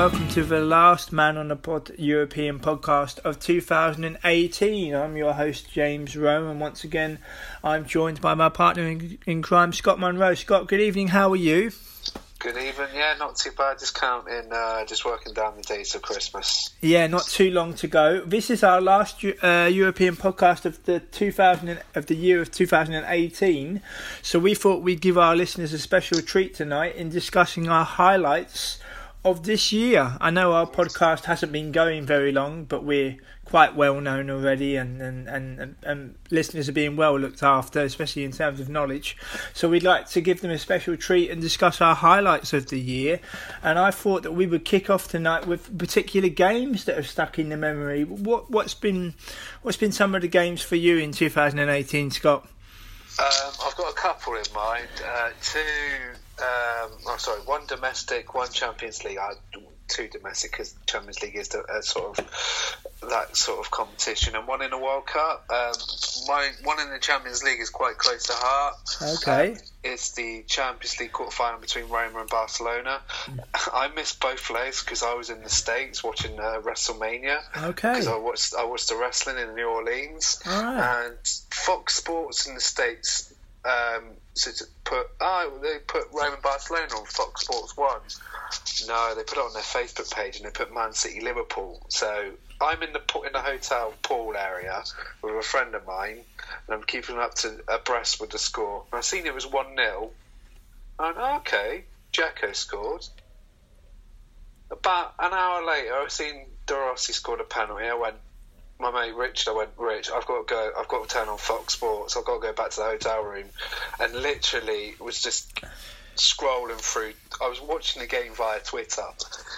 Welcome to the last Man on the Pod European podcast of 2018. I'm your host James Rowe, and once again, I'm joined by my partner in, in crime, Scott Monroe. Scott, good evening. How are you? Good evening. Yeah, not too bad. Just counting, uh, just working down the days of Christmas. Yeah, not too long to go. This is our last uh, European podcast of the 2000 of the year of 2018. So we thought we'd give our listeners a special treat tonight in discussing our highlights of this year. I know our podcast hasn't been going very long, but we're quite well known already, and and, and, and listeners are being well looked after, especially in terms of knowledge. So we'd like to give them a special treat and discuss our highlights of the year. And I thought that we would kick off tonight with particular games that have stuck in the memory. What what's been what's been some of the games for you in 2018, Scott? Um, I've got a couple in mind. Uh, two, um, oh, sorry, one domestic, one Champions League. I, two domestic because Champions League is the, uh, sort of that sort of competition, and one in the World Cup. Um, my one in the Champions League is quite close to heart. Okay. Um, it's the Champions League quarter final between Roma and Barcelona. I missed both legs because I was in the States watching uh, WrestleMania. Okay. Because I watched I watched the wrestling in New Orleans, right. and Fox Sports in the States um, put oh they put Roma Barcelona on Fox Sports One. No, they put it on their Facebook page and they put Man City Liverpool. So I'm in the in the hotel pool area with a friend of mine, and I'm keeping up to abreast with the score. And I seen it was one 0 and okay, Dzeko scored. About an hour later, I seen De Rossi scored a penalty. I went, my mate Richard, I went, Rich, I've got to go, I've got to turn on Fox Sports, I've got to go back to the hotel room. And literally was just scrolling through, I was watching the game via Twitter,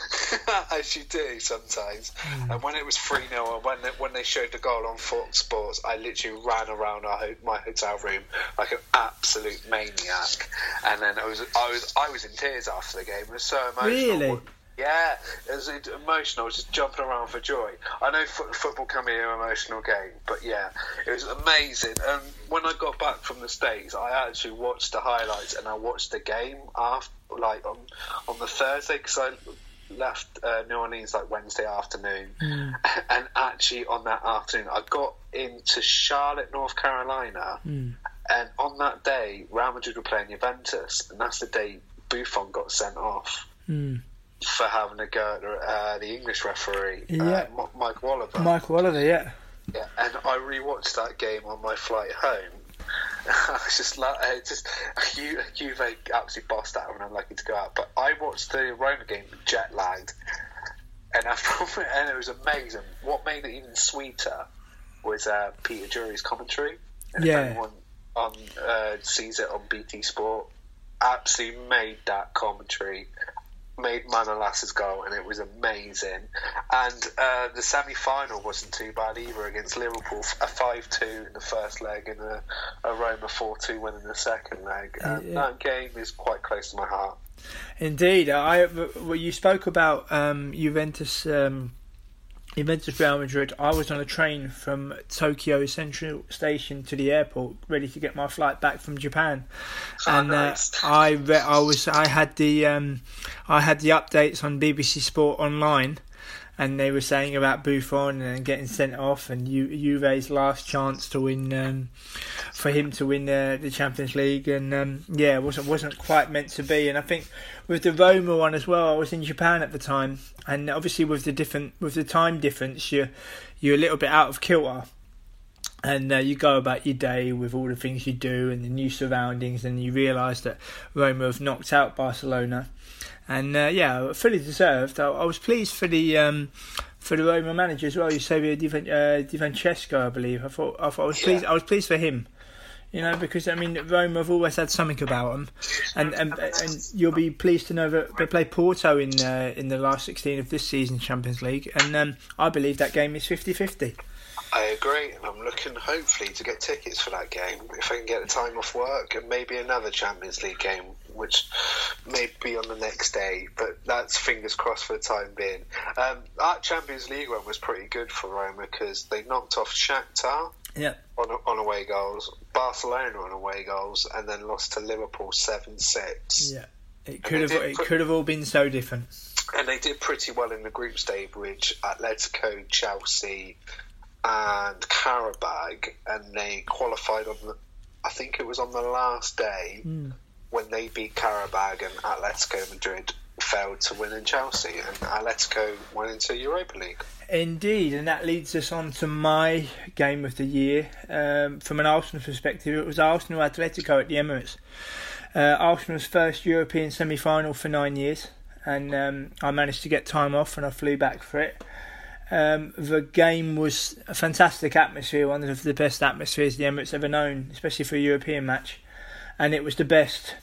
as you do sometimes. Hmm. And when it was 3 0, and when they, when they showed the goal on Fox Sports, I literally ran around our, ho- my hotel room like an absolute maniac. And then I was, I was, I was in tears after the game. It was so emotional. Really? Yeah, it was emotional. I was just jumping around for joy. I know fo- football can be an emotional game, but yeah, it was amazing. And when I got back from the states, I actually watched the highlights and I watched the game after, like on on the Thursday, because I left uh, New Orleans like Wednesday afternoon, hmm. and actually on that afternoon, I got into Charlotte, North Carolina, hmm. and on that day, Real Madrid were playing Juventus, and that's the day Buffon got sent off hmm. For having a go at uh, the English referee, Yeah. uh, Mike Wallaber. Michael Oliver, yeah. Yeah, and I rewatched that game on my flight home. I was just like, uh, just you, Juve absolutely bossed out, and I'm lucky to go out. But I watched the Roma game jet lagged, and after, and it was amazing. What made it even sweeter was uh, Peter Drury's commentary. And Yeah. if anyone on uh, sees it on BT Sport, absolutely made that commentary made Manolas's goal, and it was amazing. And uh, the semi-final wasn't too bad either against Liverpool, a five-two in the first leg and a, a Roma four-two win in the second leg. Um, Yeah. That game is quite close to my heart. Indeed, I well, you spoke about um, Juventus, um, Juventus Real Madrid. I was on a train from Tokyo Central Station to the airport, ready to get my flight back from Japan, Oh, and nice. uh, I re- I was I had the um, I had the updates on BBC Sport online. And they were saying about Buffon and getting sent off, and Ju- Juve's last chance to win um, for him to win the, the Champions League, and um, yeah, it wasn't wasn't quite meant to be. And I think with the Roma one as well, I was in Japan at the time, and obviously with the different with the time difference, you you're a little bit out of kilter. And uh, you go about your day with all the things you do and the new surroundings, and you realise that Roma have knocked out Barcelona and uh, yeah, fully deserved. I, I, was pleased for the um, for the Roma manager as well. Eusebio Di, uh, Di Francesco, I believe. I thought I, thought I was yeah. pleased. I was pleased for him. You know, because I mean, Roma have always had something about them, and and, and you'll be pleased to know that they play Porto in uh, in the last sixteen of this season's Champions League, and um, I believe that game is 50-50. I agree, and I'm looking hopefully to get tickets for that game if I can get the time off work and maybe another Champions League game, which may be on the next day. But that's fingers crossed for the time being. Um, that Champions League one was pretty good for Roma because they knocked off Shakhtar. Yeah. On, on away goals, Barcelona on away goals, and then lost to Liverpool seven six. Yeah, it could have it could have all been so different. And they did pretty well in the group stage, which Atletico, Chelsea, and Qarabag, and they qualified on the. I think it was on the last day mm. when they beat Qarabag and Atletico Madrid failed to win in Chelsea, and Atletico went into Europa League. Indeed, and that leads us on to my game of the year. Um, from an Arsenal perspective, it was Arsenal Atletico at the Emirates. Uh, Arsenal's first European semi final for nine years, and um, I managed to get time off and I flew back for it. Um, the game was a fantastic atmosphere, one of the best atmospheres the Emirates ever known, especially for a European match. And it was the best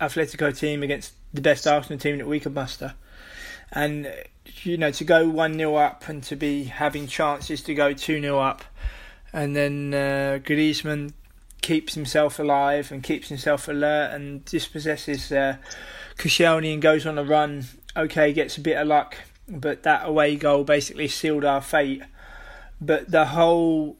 Atletico team against the best Arsenal team that we could muster. And, you know, to go 1 0 up and to be having chances to go 2 0 up, and then uh, Griezmann keeps himself alive and keeps himself alert and dispossesses uh, Koscielny and goes on a run. Okay, gets a bit of luck but that away goal basically sealed our fate. But the whole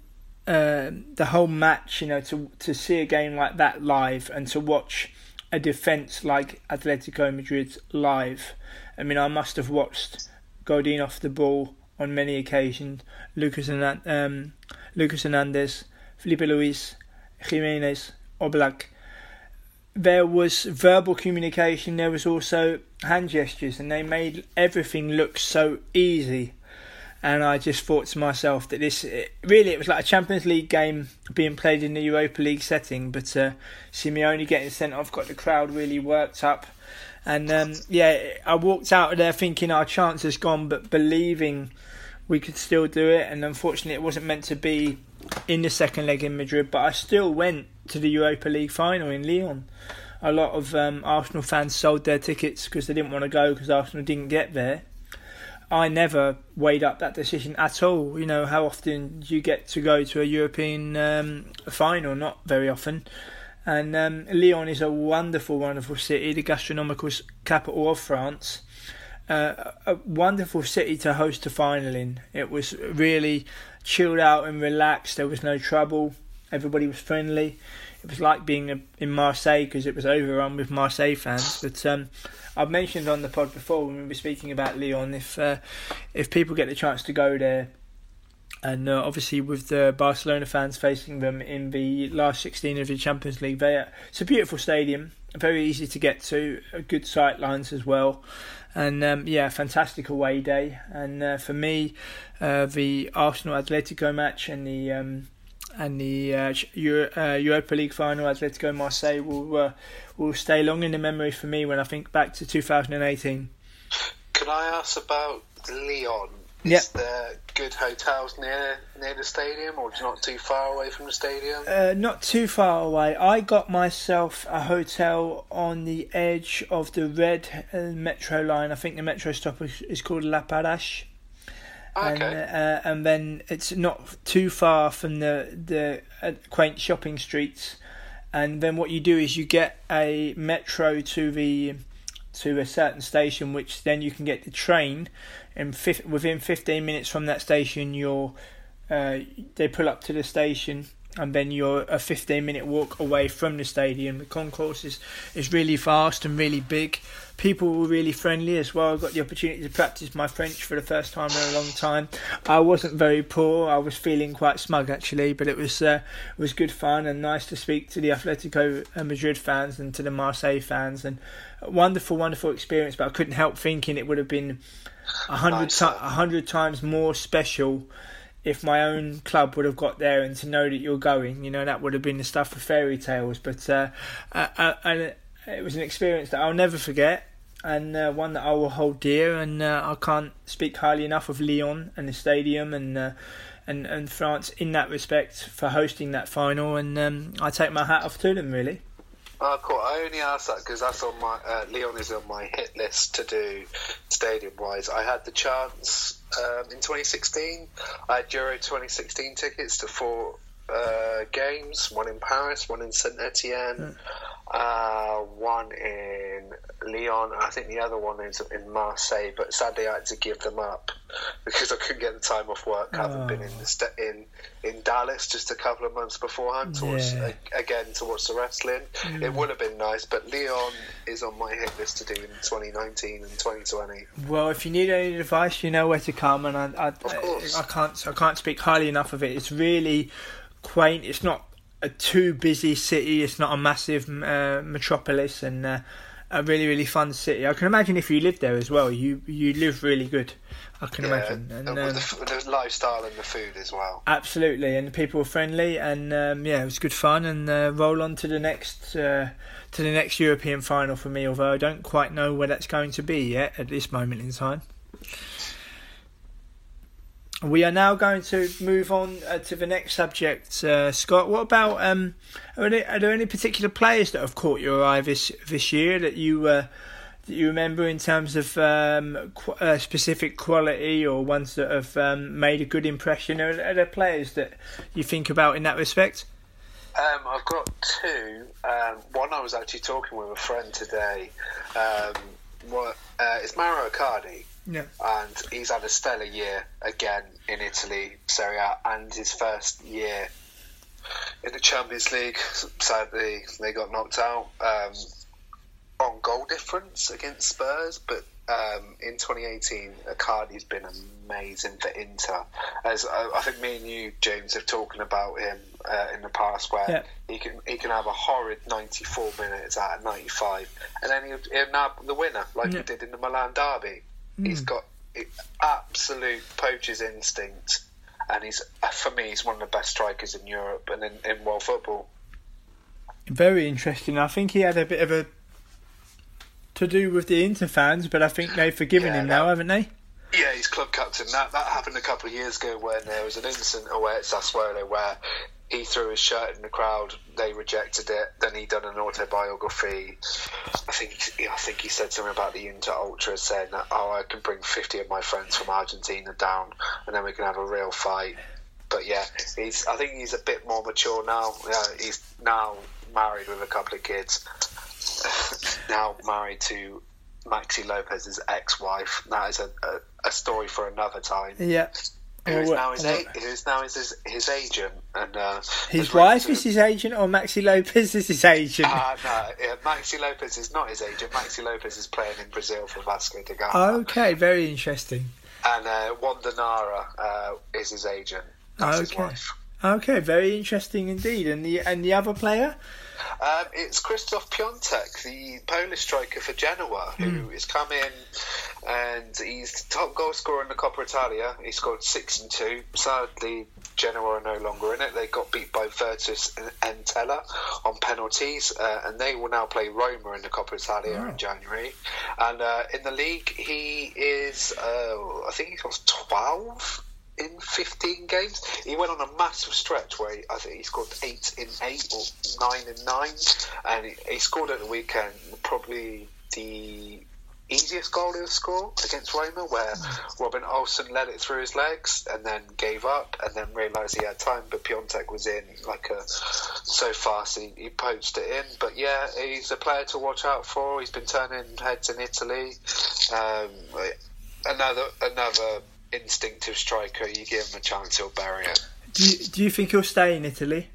uh, the whole match, you know, to to see a game like that live and to watch a defence like Atletico Madrid live. I mean, I must have watched Godin off the ball on many occasions. Lucas um, Lucas Hernandez, Filipe Luis, Jimenez, Oblak there was verbal communication, there was also hand gestures, and they made everything look so easy. And I just thought to myself that this really it was like a Champions League game being played in the Europa League setting, but uh, Simeone getting sent off got the crowd really worked up. And um, yeah, I walked out of there thinking our chance has gone, but believing we could still do it. And unfortunately, it wasn't meant to be in the second leg in Madrid, but I still went to the Europa League final in Lyon. A lot of um, Arsenal fans sold their tickets because they didn't want to go because Arsenal didn't get there. I never weighed up that decision at all. You know, how often do you get to go to a European um, final? Not very often. And um, Lyon is a wonderful, wonderful city, the gastronomical capital of France. Uh, a wonderful city to host a final in. It was really chilled out and relaxed. There was no trouble. Everybody was friendly. It was like being in Marseille because it was overrun with Marseille fans. But um, I've mentioned on the pod before when we were speaking about Lyon, if uh, if people get the chance to go there, and uh, obviously with the Barcelona fans facing them in the last 16 of the Champions League, they, it's a beautiful stadium, very easy to get to, good sight lines as well and um, yeah, fantastic away day. And uh, for me, uh, the Arsenal Atletico match and the um, and the uh, Euro, uh, Europa League final, Atletico Marseille, will uh, will stay long in the memory for me when I think back to 2018. Can I ask about Lyon? Is yep. there good hotels near near the stadium, or not too far away from the stadium? Uh, not too far away. I got myself a hotel on the edge of the red uh, metro line. I think the metro stop is, is called La Perrache. Okay. And, uh, and then it's not too far from the the uh, quaint shopping streets. And then what you do is you get a metro to the to a certain station, which then you can get the train. And within 15 minutes from that station, you're uh, they pull up to the station, and then you're a 15 minute walk away from the stadium. The concourse is, is really fast and really big people were really friendly as well. I got the opportunity to practice my French for the first time in a long time. I wasn't very poor. I was feeling quite smug actually, but it was uh, it was good fun and nice to speak to the Atletico Madrid fans and to the Marseille fans and wonderful, wonderful experience. But I couldn't help thinking it would have been a hundred Nice. ti- hundred times more special if my own club would have got there and to know that you're going, you know, that would have been the stuff of fairy tales. But uh, and it was an experience that I'll never forget, and uh, one that I will hold dear. And uh, I can't speak highly enough of Lyon and the stadium and. Uh, and, and France in that respect for hosting that final, and um, I take my hat off to them really. Oh, cool. I only asked that because that's on my uh, Lyon is on my hit list to do stadium wise. I had the chance um, in 2016. I had Euro 2016 tickets to four uh, games: one in Paris, one in Saint Etienne, uh, one in Lyon. I think the other one is in Marseille. But sadly, I had to give them up because I couldn't get the time off work. I haven't been in the st- in in Dallas just a couple of months beforehand to watch Yeah. a- again to watch the wrestling. It would have been nice, but Lyon is on my hit list to do in 2019 and 2020. Well, if you need any advice, you know where to come, and I, I, course. I can't, I can't speak highly enough of it. It's really quaint. It's not a too busy city. It's not a massive uh, metropolis, and uh, a really, really fun city. I can imagine if you lived there as well, you you live really good. I can imagine, and, and um, the, the lifestyle and the food as well. Absolutely, and the people were friendly, and um, yeah, it was good fun. And uh, roll on to the next uh, to the next European final for me. Although I don't quite know where that's going to be yet at this moment in time. We are now going to move on uh, to the next subject, uh, Scott. What about um, are there, are there any particular players that have caught your eye this this year that you uh, that you remember in terms of um, qu- uh, specific quality or ones that have um, made a good impression? Are, are there players that you think about in that respect? Um, I've got two. Um, one I was actually talking with a friend today. Um, what, uh, it's Mauro Icardi. Yeah. and he's had a stellar year again in Italy, Serie A, and his first year in the Champions League. Sadly, they got knocked out um, on goal difference against Spurs, but um, in 2018, Icardi's been amazing for Inter. As uh, I think me and you, James, have talking about him uh, in the past, where Yeah. he can he can have a horrid 94 minutes out of 95, and then he'll, he'll nab the winner like Yeah. he did in the Milan derby. He's hmm. got absolute poacher's instinct, and he's for me he's one of the best strikers in Europe and in, in world football. Very interesting. I think he had a bit of a to do with the Inter fans, but I think they've forgiven Yeah, him now, haven't they? Yeah, he's club captain. That that happened a couple of years ago when there was an incident away at Sassuolo where he threw his shirt in the crowd. They rejected it. Then he done an autobiography. I think I think he said something about the Inter Ultra, saying that oh, I can bring fifty of my friends from Argentina down, and then we can have a real fight. But yeah, he's. I think he's a bit more mature now. Yeah, he's now married with a couple of kids. now married to Maxi Lopez's ex-wife. That is a, a, a story for another time. Yeah. Who's now his, well, who's now his, his agent and uh, His wife written is his agent, or Maxi Lopez is his agent? Ah, no, yeah, Maxi Lopez is not his agent. Maxi Lopez is playing in Brazil for Vasco da Gama, okay, very interesting. and uh, Wanda Nara uh, is his agent. That's his Okay. wife. Okay, very interesting indeed. And the and the other player? Um, it's Christoph Piątek, the Polish striker for Genoa, who has come in and he's the top goal scorer in the Coppa Italia. He scored six and two. Sadly, Genoa are no longer in it. They got beat by Virtus and Entella on penalties, uh, and they will now play Roma in the Coppa Italia in January. And uh, in the league, he is, uh, I think he got 12 in 15 games. He went on a massive stretch where he, I think he scored 8 in 8 or 9 in 9. And he, he scored at the weekend probably the easiest goal he'll score against Roma, where Robin Olsen led it through his legs and then gave up and then realised he had time. But Piątek was in like a so fast he, he poached it in. But yeah, he's a player to watch out for. He's been turning heads in Italy. Um, another another instinctive striker. You give him a chance, he'll bury it. Do you, do you think he'll stay in Italy?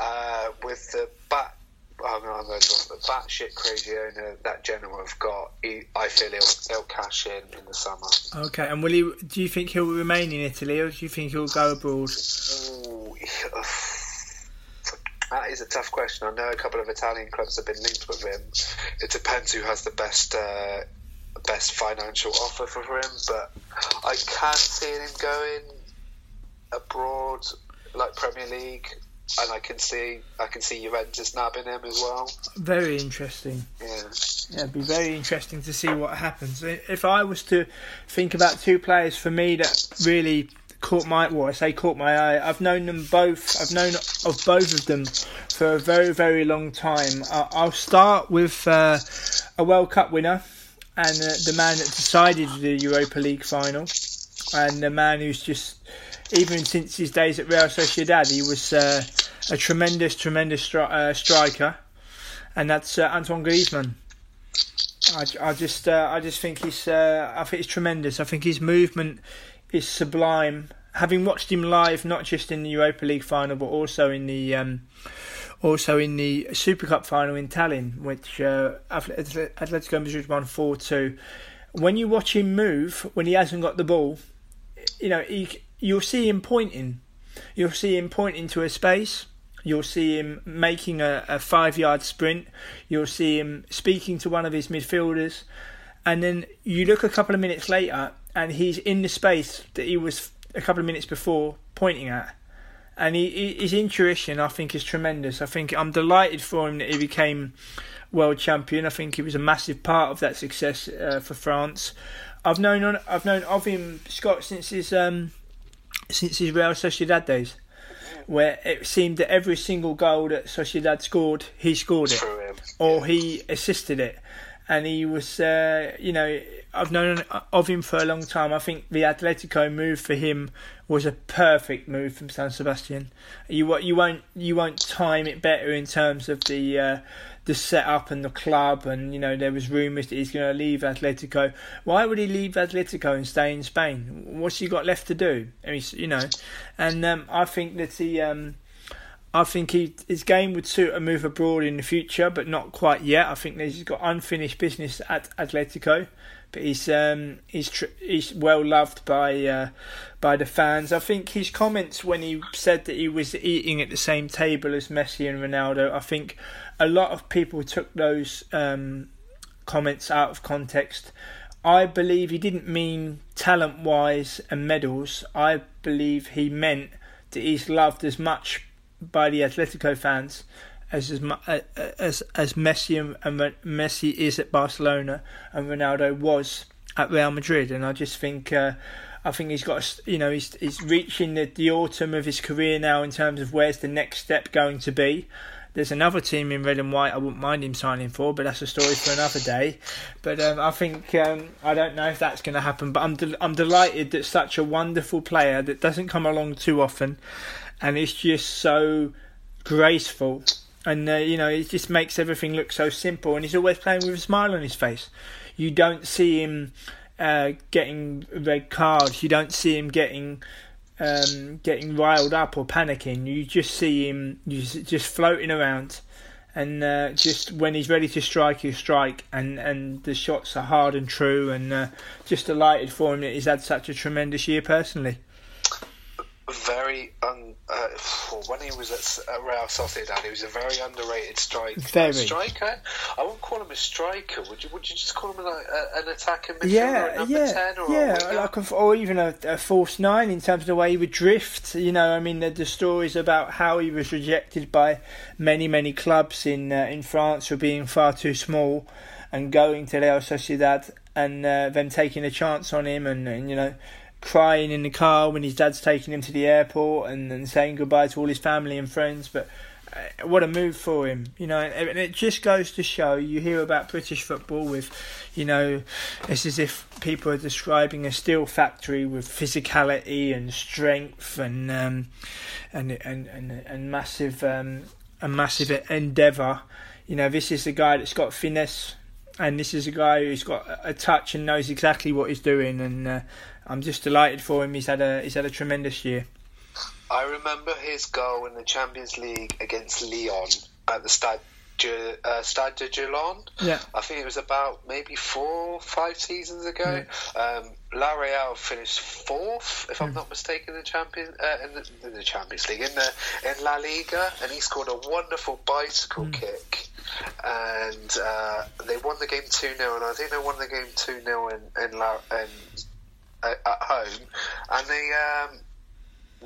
Uh, with the bat, I I'm going to the batshit crazy owner that Genoa have got. He, I feel he'll, he'll cash in in the summer. Okay, and will he? Do you think he'll remain in Italy, or do you think he'll go abroad? Ooh, that is a tough question. I know a couple of Italian clubs have been linked with him. It depends who has the best uh, best financial offer for him, but I can't see him going abroad like Premier League, and I can see I can see Juventus nabbing him as well. Very interesting. Yeah. Yeah, it'd be very interesting to see what happens. If I was to think about two players for me that really caught my well, I say caught my eye. I've known them both. I've known of both of them for a very very long time. I'll start with uh, a World Cup winner and uh, the man that decided the Europa League final, and the man who's just even since his days at Real Sociedad, he was uh, a tremendous tremendous stri- uh, striker, and that's uh, Antoine Griezmann. I, I just uh, I just think he's uh, I think he's tremendous. I think his movement is sublime. Having watched him live, not just in the Europa League final, but also in the um, also in the Super Cup final in Tallinn, which uh, Atletico Madrid won four two. When you watch him move, when he hasn't got the ball, you know he, you'll see him pointing. You'll see him pointing to a space You'll see him making a, a five yard sprint. You'll see him speaking to one of his midfielders. And then you look a couple of minutes later and he's in the space that he was a couple of minutes before pointing at. And he, he, his intuition, I think, is tremendous. I think I'm delighted for him that he became world champion. I think he was a massive part of that success uh, for France. I've known I've known of him Scott since his um, since his Real Sociedad days where it seemed that every single goal that Sociedad scored, he scored it, or he assisted it, and he was, uh, you know, I've known of him for a long time. I think the Atletico move for him was a perfect move from San Sebastian. You you won't you won't time it better in terms of the uh, the setup and the club, and you know there was rumours that he's going to leave Atletico. Why would he leave Atletico and stay in Spain? What's he got left to do? I mean, you know, and um, I think that he. Um, I think he, his game would suit a move abroad in the future, but not quite yet. I think he's got unfinished business at Atletico, but he's um, he's tr- he's well loved by uh, by the fans. I think his comments when he said that he was eating at the same table as Messi and Ronaldo, I think a lot of people took those um, comments out of context. I believe he didn't mean talent wise and medals. I believe he meant that he's loved as much by the Atletico fans as as as, as Messi and, and Messi is at Barcelona and Ronaldo was at Real Madrid. And I just think. Uh, I think he's got, you know, he's he's reaching the, the autumn of his career now in terms of where's the next step going to be. There's another team in red and white I wouldn't mind him signing for, but that's a story for another day. But um, I think um, I don't know if that's going to happen. But I'm de- I'm delighted that such a wonderful player that doesn't come along too often, and it's just so graceful, and uh, you know it just makes everything look so simple. And he's always playing with a smile on his face. You don't see him uh, getting red cards. You don't see him getting um, getting riled up or panicking. You just see him just floating around, and uh, just when he's ready to strike, he'll strike, and, and the shots are hard and true. And uh, just delighted for him that he's had such a tremendous year personally. Very un, uh, when he was at Real Sociedad, he was a very underrated striker. Very. striker. I wouldn't call him a striker. Would you? Would you just call him like a, an attacking midfielder, yeah, yeah, 10 or yeah, like a, or even a, a false nine in terms of the way he would drift. You know, I mean, the, the stories about how he was rejected by many, many clubs in uh, in France for being far too small, and going to Real Sociedad and uh, them taking a chance on him, and, and you know crying in the car when his dad's taking him to the airport and, and saying goodbye to all his family and friends. But uh, what a move for him, you know. And it just goes to show you hear about British football with, you know, it's as if people are describing a steel factory with physicality and strength and um, and, and and and massive um, a massive endeavour. You know, this is a guy that's got finesse, and this is a guy who's got a touch and knows exactly what he's doing. And uh, I'm just delighted for him. He's had a he's had a tremendous year. I remember his goal in the Champions League against Lyon at the Stade Ge- uh, Stade de Gerland. Yeah. I think it was about maybe four, five seasons ago. Um, La Real finished fourth, if I'm not mistaken, in the champion uh, in, the, in the Champions League in the in La Liga, and he scored a wonderful bicycle kick, and uh, they won the game two 0 and I think they won the game two 0 in in, La, in uh, at home, and they. Um,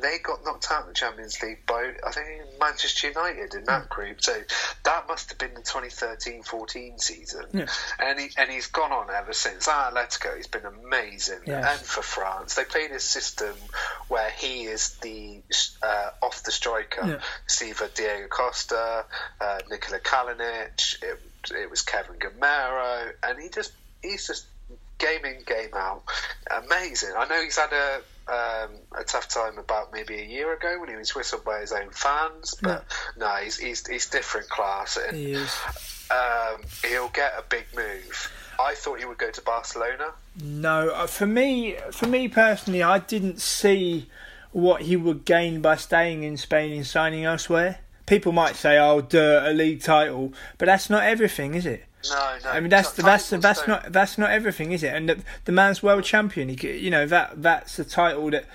they got knocked out in the Champions League by I think Manchester United in that group. So that must have been the 2013-14 season, Yeah. and he and he's gone on ever since. At Atletico, he's been amazing, Yeah. and for France, they played a system where he is the uh, off the striker. Yeah. It's either Diego Costa, uh, Nikola Kalinic, it, it was Kevin Gameiro, and he just he's just game in, game out. Amazing. I know he's had a um, a tough time about maybe a year ago when he was whistled by his own fans, but no, he's, he's he's different class, and He um, he'll get a big move. I thought he would go to Barcelona. No, uh, for me, for me personally, I didn't see what he would gain by staying in Spain and signing elsewhere. People might say, "Oh, duh, a league title," but that's not everything, is it? No, no. I mean, that's t- that's that's don't- not that's not everything, is it? And the, the man's world champion. He, you know that that's a title that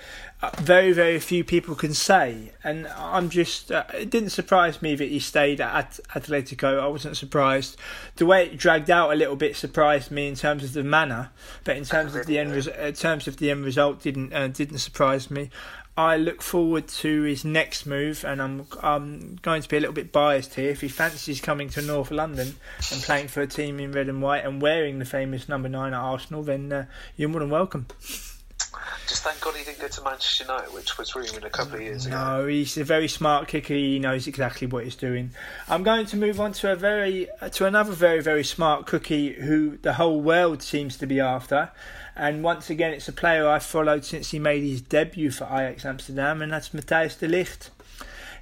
uh, very very few people can say. And I'm just uh, it didn't surprise me that he stayed at Atletico. I wasn't surprised. The way it dragged out a little bit surprised me in terms of the manner, but in terms of the end res- in terms of the end result, didn't uh, didn't surprise me. I look forward to his next move, and I'm I'm going to be a little bit biased here. If he fancies coming to North London and playing for a team in red and white and wearing the famous number nine at Arsenal, then uh, you're more than welcome. Just thank God he didn't go to Manchester United, which was rumoured a couple of years ago. No, he's a very smart kicker. He knows exactly what he's doing. I'm going to move on to a very to another very very smart cookie who the whole world seems to be after. And once again, it's a player I've followed since he made his debut for Ajax Amsterdam, and that's Matthijs de Ligt.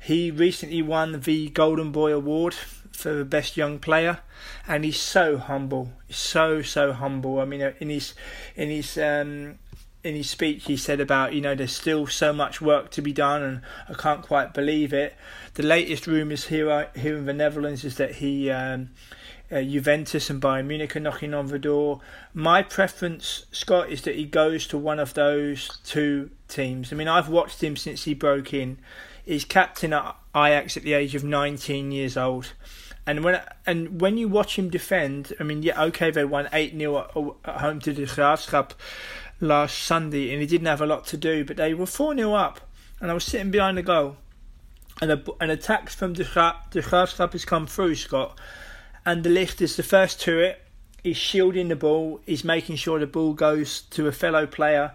He recently won the Golden Boy Award for the best young player, and he's so humble. So so humble. I mean, uh, in his in his um, in his speech, he said about you know there's still so much work to be done, and I can't quite believe it. The latest rumours here here in the Netherlands is that he. Um, uh, Juventus and Bayern Munich are knocking on the door. My preference, Scott, is that he goes to one of those two teams. I mean, I've watched him since he broke in. He's captain at Ajax at the age of 19 years old. And when and when you watch him defend, I mean, yeah, okay, they won 8 0 at, at home to the Graafschap last Sunday, and he didn't have a lot to do, but they were 4 0 up, and I was sitting behind the goal, and a, an attack from the, Gra- Graafschap has come through, Scott, and de Ligt is the first to it. He's shielding the ball. He's making sure the ball goes to a fellow player.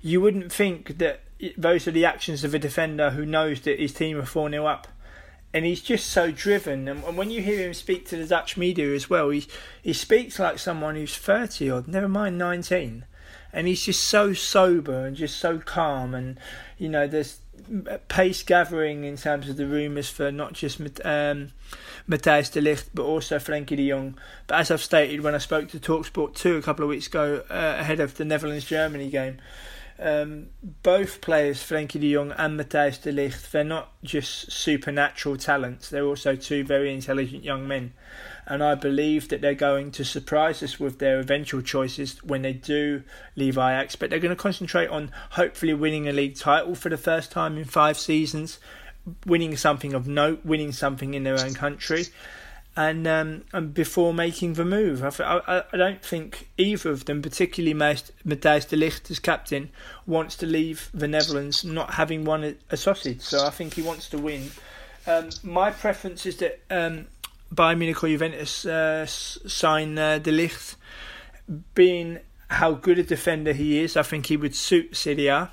You wouldn't think that those are the actions of a defender who knows that his team are 4 0 up. And he's just so driven. And when you hear him speak to the Dutch media as well, he, he speaks like someone who's 30 or never mind 19. And he's just so sober and just so calm. And, you know, there's pace gathering in terms of the rumours for not just um, Matthijs de Ligt but also Frenkie de Jong. But as I've stated when I spoke to Talksport 2 a couple of weeks ago uh, ahead of the Netherlands Germany game, um, both players, Frenkie de Jong and Matthijs de Ligt, they're not just supernatural talents, they're also two very intelligent young men. And I believe that they're going to surprise us with their eventual choices when they do leave Ajax. But they're going to concentrate on hopefully winning a league title for the first time in five seasons, winning something of note, winning something in their own country and um, and before making the move. I, I, I don't think either of them, particularly Matthijs de Ligt as captain, wants to leave the Netherlands not having won a, a sausage. So I think he wants to win. Um, my preference is that um, Bayern Munich or Juventus uh, sign uh, de Ligt. Being how good a defender he is, I think he would suit Serie A.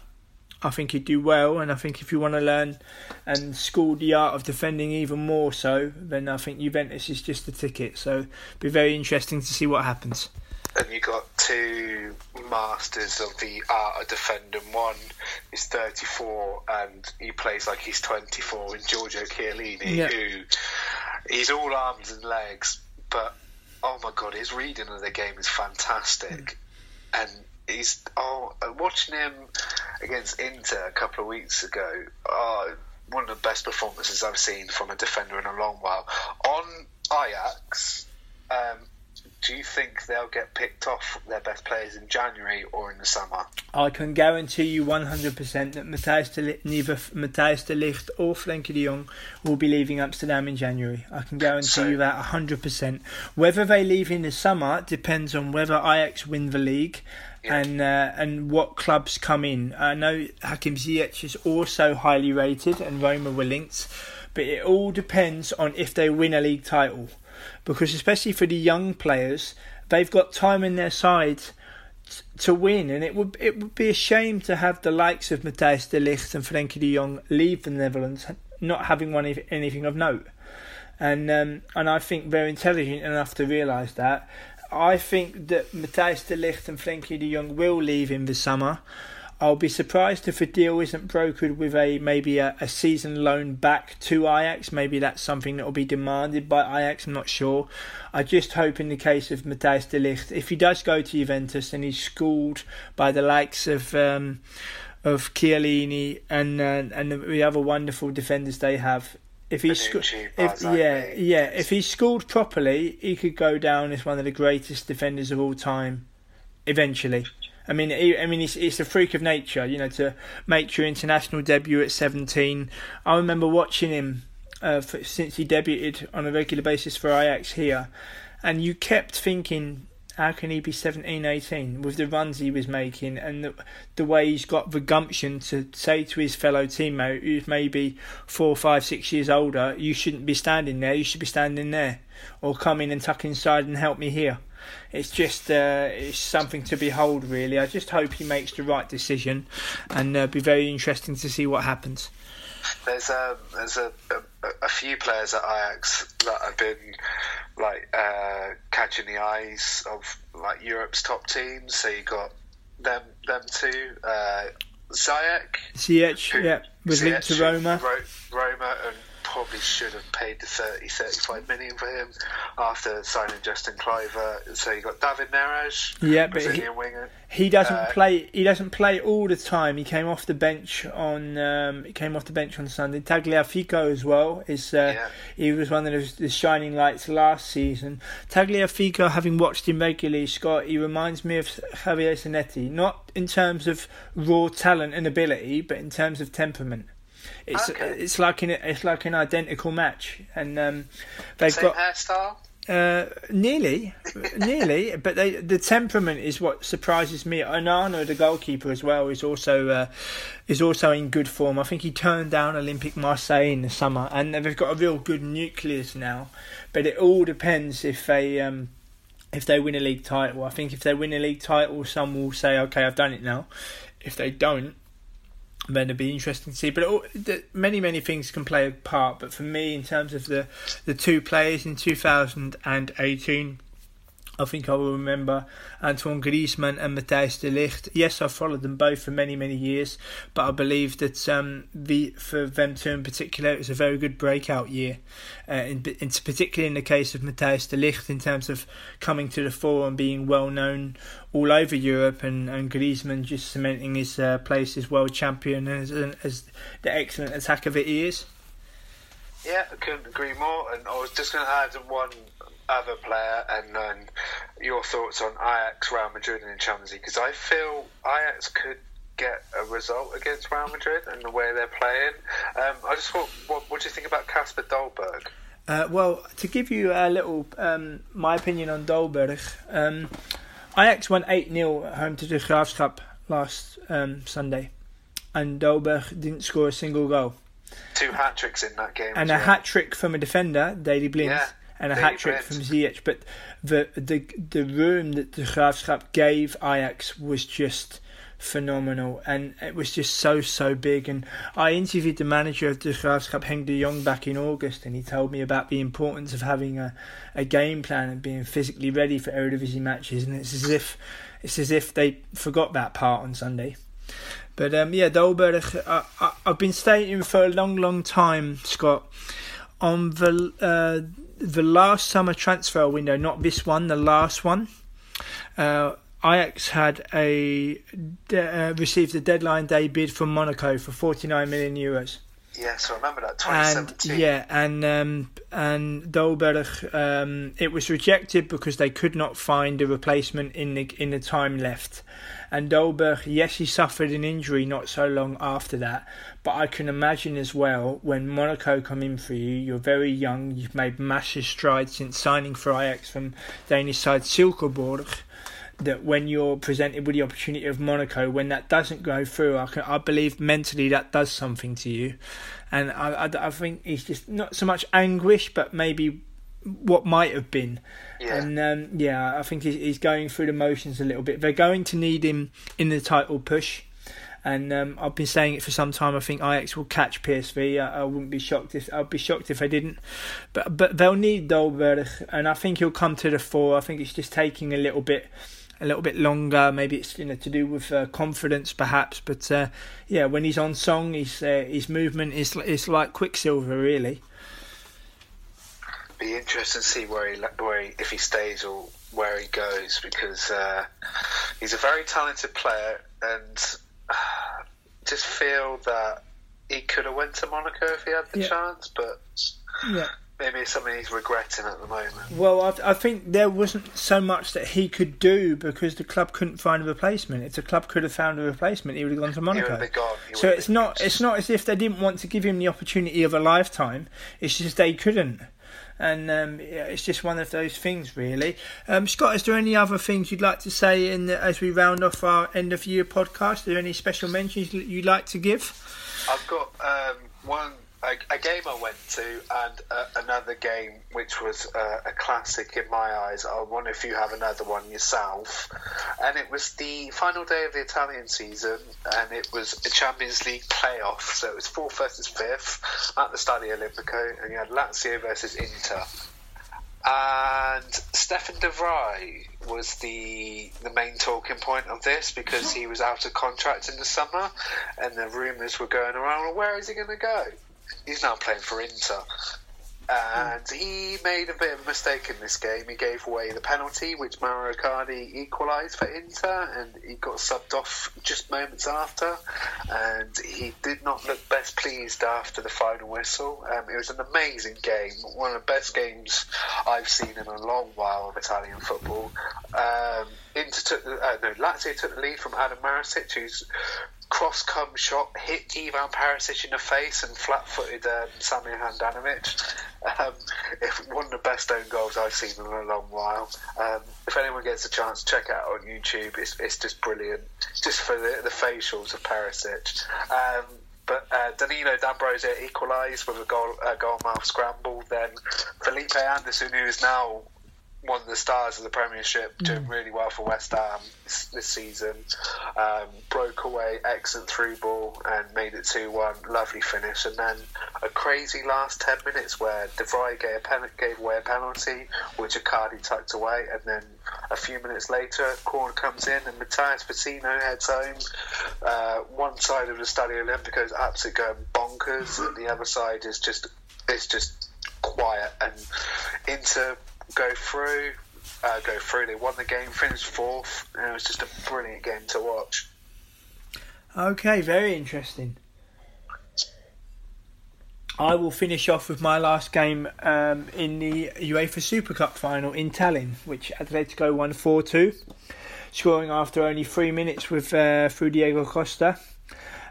I think he'd do well, and I think if you want to learn and school the art of defending even more so, then I think Juventus is just the ticket. So it'll be very interesting to see what happens. And you got two masters of the art of defending. One is 34 and he plays like he's 24 in Giorgio Chiellini, Yeah. who he's all arms and legs, but oh my god, his reading of the game is fantastic. Mm. And he's oh, watching him against Inter a couple of weeks ago. Oh, one of the best performances I've seen from a defender in a long while. On Ajax, um, do you think they'll get picked off their best players in January or in the summer? I can guarantee you 100% that Matthijs de Ligt, neither Matthijs de Ligt or Frenkie de Jong will be leaving Amsterdam in January. I can guarantee so, you that 100%. Whether they leave in the summer depends on whether Ajax win the league yeah. and uh, and what clubs come in. I know Hakim Ziyech is also highly rated and Roma were linked, but it all depends on if they win a league title because especially for the young players, they've got time in their side to win, and it would it would be a shame to have the likes of Matthijs de Ligt and Frenkie de Jong leave the Netherlands not having won anything of note. And um, and I think they're intelligent enough to realise that. I think that Matthijs de Ligt and Frenkie de Jong will leave in the summer. I'll be surprised if a deal isn't brokered with a maybe a, a season loan back to Ajax. Maybe that's something that will be demanded by Ajax. I'm not sure. I just hope in the case of Matthijs de Ligt, if he does go to Juventus and he's schooled by the likes of um, of Chiellini and uh, and the other wonderful defenders they have, if he's sco- if yeah yeah if he's schooled properly, he could go down as one of the greatest defenders of all time. Eventually. I mean, I mean, it's, it's a freak of nature, you know, to make your international debut at 17. I remember watching him uh, for, since he debuted on a regular basis for Ajax here, and you kept thinking, how can he be 17, 18 with the runs he was making and the, the way he's got the gumption to say to his fellow teammate who's maybe four, five, six years older, you shouldn't be standing there, you should be standing there, or come in and tuck inside and help me here it's just uh, it's something to behold. Really, I just hope he makes the right decision, and uh, be very interesting to see what happens. There's a there's a, a, a few players at Ajax that have been like uh, catching the eyes of like Europe's top teams. So you got them them two. Uh, Ziyech, Ziyech, yeah, was linked to Roma. Roma and probably should have paid the 30, 35 million for him after signing Justin Kluivert. So you got David Neres, yeah, but he, winger. he doesn't uh, play. He doesn't play all the time. He came off the bench on. Um, he came off the bench on Sunday. Tagliafico as well is. Uh, yeah. He was one of the, the, shining lights last season. Tagliafico, having watched him regularly, Scott, he reminds me of Javier Zanetti, not in terms of raw talent and ability, but in terms of temperament. It's okay. it's like an it's like an identical match, and um, they've Same got hairstyle. Uh, nearly, nearly, but they, the temperament is what surprises me. Onana, the goalkeeper, as well, is also uh, is also in good form. I think he turned down Olympique Marseille in the summer, and they've got a real good nucleus now. But it all depends if they um, if they win a league title. I think if they win a league title, some will say, "Okay, I've done it now." If they don't, then it'd be interesting to see. But the, many many things can play a part. But for me, in terms of the the two players in 2018 I think I will remember Antoine Griezmann and Matthijs de Ligt. Yes, I've followed them both for many, many years, but I believe that um, the for them two in particular, it was a very good breakout year. Uh, in, in, particularly in the case of Matthijs de Ligt, in terms of coming to the fore and being well known all over Europe, and, and Griezmann just cementing his uh, place as world champion as, as the excellent attacker that he is. Yeah, I couldn't agree more. And I was just going to add one other player and then your thoughts on Ajax, Real Madrid, and Chelsea? Because I feel Ajax could get a result against Real Madrid and the way they're playing. Um, I just thought, what, what do you think about Kasper Dolberg? Uh, well, to give you a little um, my opinion on Dolberg, um, Ajax won 8 0 at home to the Graafschap last um, Sunday, and Dolberg didn't score a single goal. Two hat tricks in that game. And a well. hat trick from a defender, Daley Blind. Yeah and a hat trick from Ziyech. But the the the room that the Graafschap gave Ajax was just phenomenal and it was just so so big and I interviewed the manager of the Graafschap Henk de Jong back in August and he told me about the importance of having a, a game plan and being physically ready for Eredivisie matches and it's as if it's as if they forgot that part on Sunday but um, yeah Dolberg I, I, I've been stating for a long long time Scott on the uh, the last summer transfer window, not this one, the last one, uh, Ajax had a uh, received a deadline day bid from Monaco for 49 million euros. Yes, I remember that. and yeah, and um, and Dolberg, um, it was rejected because they could not find a replacement in the in the time left. And Dolberg, yes, he suffered an injury not so long after that, but I can imagine as well when Monaco come in for you, you're very young, you've made massive strides since signing for Ajax from Danish side Silkeborg that when you're presented with the opportunity of Monaco, when that doesn't go through, I, can, I believe mentally that does something to you. And I, I, I think it's just not so much anguish, but maybe what might have been. Yeah. And um, yeah, I think he's, he's going through the motions a little bit. They're going to need him in the title push. And um, I've been saying it for some time. I think Ajax will catch PSV. I, I wouldn't be shocked if I'd be shocked if they didn't. But but they'll need Dolberg, and I think he'll come to the fore. I think it's just taking a little bit a little bit longer. Maybe it's you know to do with uh, confidence, perhaps. But uh, yeah, when he's on song, his uh, his movement is is like Quicksilver, really. Be interesting to see where he where he, if he stays or where he goes because uh, he's a very talented player and uh, just feel that he could have went to Monaco if he had the Yeah. chance, but Yeah. maybe it's something he's regretting at the moment. Well, I, I think there wasn't so much that he could do because the club couldn't find a replacement. If the club could have found a replacement, he would have gone to Monaco. gone. So have not it's not as if they didn't want to give him the opportunity of a lifetime. It's just they couldn't. And um, it's just one of those things, really. Um, Scott, is there any other things you'd like to say in the, as we round off our end of year podcast? Are there any special mentions you'd like to give? I've got um, one a, a game I went to and uh, another game which was uh, a classic in my eyes. I wonder if you have another one yourself. And it was the final day of the Italian season, and it was a Champions League playoff. So it was fourth versus fifth at the Stadio Olimpico, and you had Lazio versus Inter. And Stefan de Vrij was the the main talking point of this because he was out of contract in the summer, and the rumours were going around. Well, where is he going to go? He's now playing for Inter, and he made a bit of a mistake in this game. He gave away the penalty, which Mauro Icardi equalised for Inter, and he got subbed off just moments after. And he did not look best pleased after the final whistle. Um, it was an amazing game, one of the best games I've seen in a long while of Italian football. Um, Inter took uh, no, Lazio took the lead from Adam Marusic, who's cross come shot hit Ivan Perisic in the face and flat footed um, Samir Handanovic. Um, one of the best own goals I've seen in a long while. Um, if anyone gets a chance, check out on YouTube. It's, it's just brilliant, just for the, the facials of Perisic. Um, but uh, Danilo D'Ambrosio equalised with a goal, a goal mouth scramble. Then Felipe Anderson, who is now one of the stars of the Premiership, doing really well for West Ham this, this season. Um, broke away, excellent through ball, and made it 2 1. Lovely finish. And then a crazy last 10 minutes where De Vrij gave, a pen- gave away a penalty, which Icardi tucked away. And then a few minutes later, a corner comes in, and Matias Vecino heads home. Uh, one side of the Stadio Olimpico is absolutely going bonkers, and the other side is just it's just quiet. And Inter go through, uh, go through. They won the game, finished fourth, and it was just a brilliant game to watch. Okay, very interesting. I will finish off with my last game um, in the UEFA Super Cup final in Tallinn, which Atletico won 4 2, scoring after only three minutes with uh, through Diego Costa.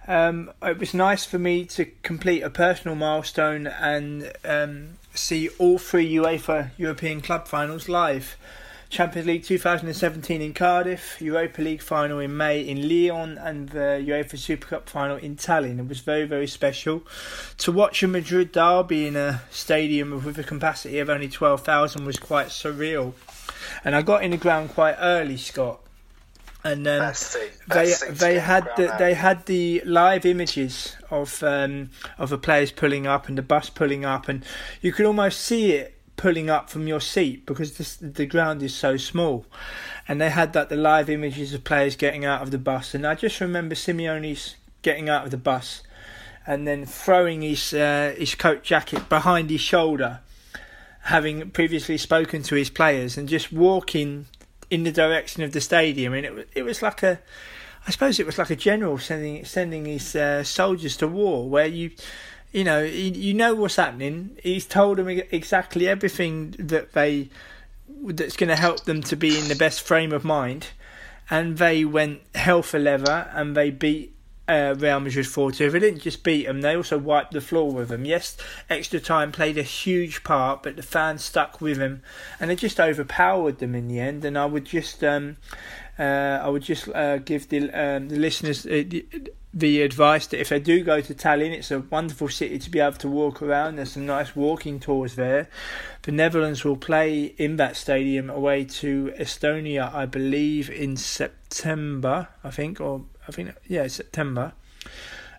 Um, it was nice for me to complete a personal milestone and um, see all three UEFA European club finals live. Champions League 2017 in Cardiff, Europa League final in May in Lyon, and the UEFA Super Cup final in Tallinn. It was very, very special. To watch a Madrid derby in a stadium with a capacity of only 12,000 was quite surreal. And I got in the ground quite early, Scott. And um, they Best thing to they had the, they had the live images of um, of the players pulling up and the bus pulling up, and you could almost see it pulling up from your seat because the the ground is so small. And they had that the live images of players getting out of the bus, and I just remember Simeone's getting out of the bus and then throwing his uh, his coat jacket behind his shoulder, having previously spoken to his players, and just walking in the direction of the stadium. And it it was like a, I suppose it was like a general sending sending his uh, soldiers to war, where you you know, you, you know what's happening. He's told them exactly everything that they that's going to help them to be in the best frame of mind, and they went hell for leather and they beat uh, Real Madrid 4 2. They didn't just beat them, they also wiped the floor with them. Yes, extra time played a huge part, but the fans stuck with them and they just overpowered them in the end. And I would just. Um, uh, I would just uh, give the, um, the listeners uh, the, the, advice that if they do go to Tallinn, it's a wonderful city to be able to walk around. There's some nice walking tours there. The Netherlands will play in that stadium away to Estonia, I believe, in September. I think, or I think, yeah, September.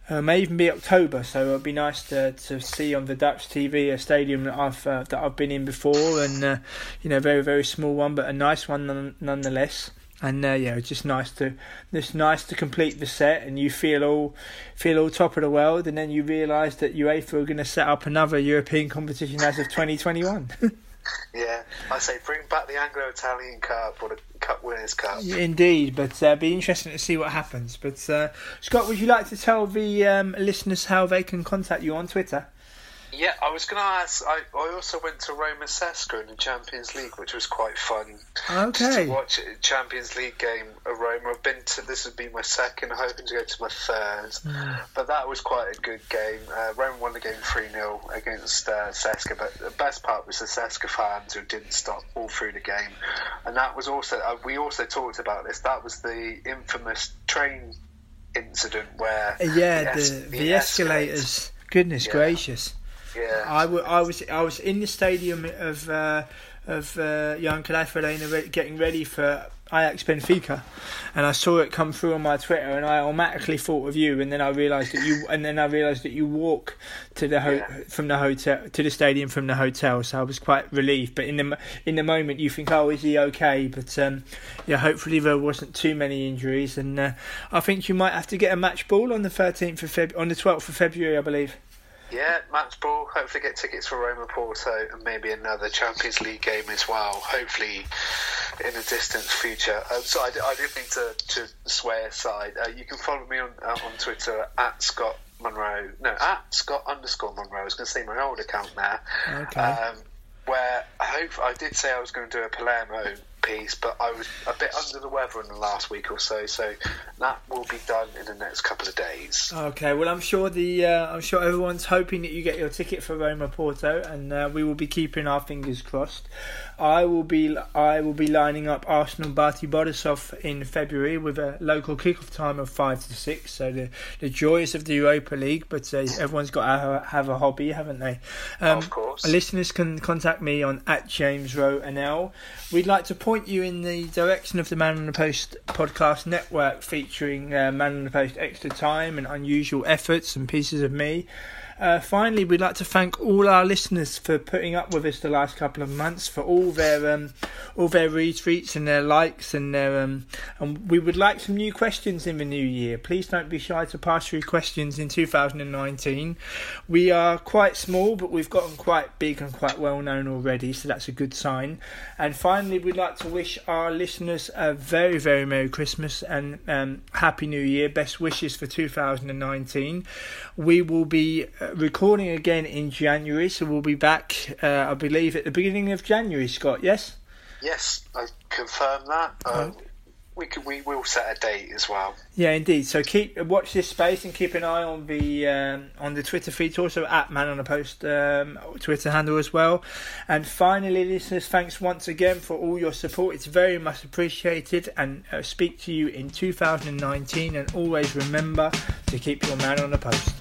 Uh, may even be October, so it'd be nice to to see on the Dutch TV a stadium that I've uh, that I've been in before, and uh, you know, very very small one, but a nice one none, nonetheless. And uh, yeah, it's just nice to just nice to complete the set, and you feel all feel all top of the world, and then you realise that UEFA are going to set up another European competition as of 2021. yeah, I say bring back the Anglo-Italian Cup or the Cup Winners' Cup. Indeed, but uh, be interesting to see what happens. But uh, Scott, would you like to tell the um, listeners how they can contact you on Twitter? Yeah, I was going to ask. I, I also went to Roma CSKA in the Champions League, which was quite fun. Okay. to watch a Champions League game at Roma. I've been to this would be my second, hoping to go to my third. Mm. But that was quite a good game. Uh, Roma won the game 3 0 against uh, CSKA, but the best part was the CSKA fans who didn't stop all through the game. And that was also, uh, we also talked about this, that was the infamous train incident where. Yeah, the, the, the escalators. Goodness yeah. gracious. Yeah. I, w- I was I was in the stadium of uh, of uh, Johan Cruyff Arena getting ready for Ajax Benfica, and I saw it come through on my Twitter, and I automatically thought of you, and then I realised that you, and then I realised that you walk to the ho- yeah. from the hotel to the stadium from the hotel, so I was quite relieved. But in the in the moment, you think, oh, is he okay? But um, yeah, hopefully there wasn't too many injuries, and uh, I think you might have to get a match ball on the thirteenth of Feb on the twelfth of February, I believe. Yeah, match ball. Hopefully, get tickets for Roma Porto and maybe another Champions League game as well. Hopefully, in the distant future. Um, so I, I didn't mean to, to sway aside. Uh, you can follow me on uh, on Twitter at Scott Monroe. No, at Scott underscore Monroe. I was going to say my old account there. Okay. Um, where I hope I did say I was going to do a Palermo piece, but I was a bit under the weather in the last week or so, so that will be done in the next couple of days. Okay, well, I'm sure the uh, I'm sure everyone's hoping that you get your ticket for Roma Porto, and uh, we will be keeping our fingers crossed. I will be I will be lining up Arsenal Bate Borisov in February with a local kickoff time of five to six. So the the joys of the Europa League, but uh, everyone's got to have a hobby, haven't they? Um, of course. Listeners can contact me on at James Rowe NL. We'd like to point you in the direction of the Man on the Post podcast network, featuring uh, Man on the Post extra time and unusual efforts and pieces of me. Uh, finally, we'd like to thank all our listeners for putting up with us the last couple of months, for all their um, all their retweets and their likes, and their um, and we would like some new questions in the new year. Please don't be shy to pass through questions in 2019. We are quite small, but we've gotten quite big and quite well known already, so that's a good sign. And finally, we'd like to wish our listeners a very very merry Christmas and um, happy New Year. Best wishes for 2019. We will be uh, recording again in January, so we'll be back, uh, I believe, at the beginning of January, Scott, yes? Yes, I confirm that. Um, we can, we will set a date as well. Yeah, indeed. So keep watch this space and keep an eye on the um, on the Twitter feed, also at Man on the Post um, Twitter handle as well. And finally, listeners, thanks once again for all your support. It's very much appreciated. And uh, speak to you in 2019. And always remember to keep your man on the post.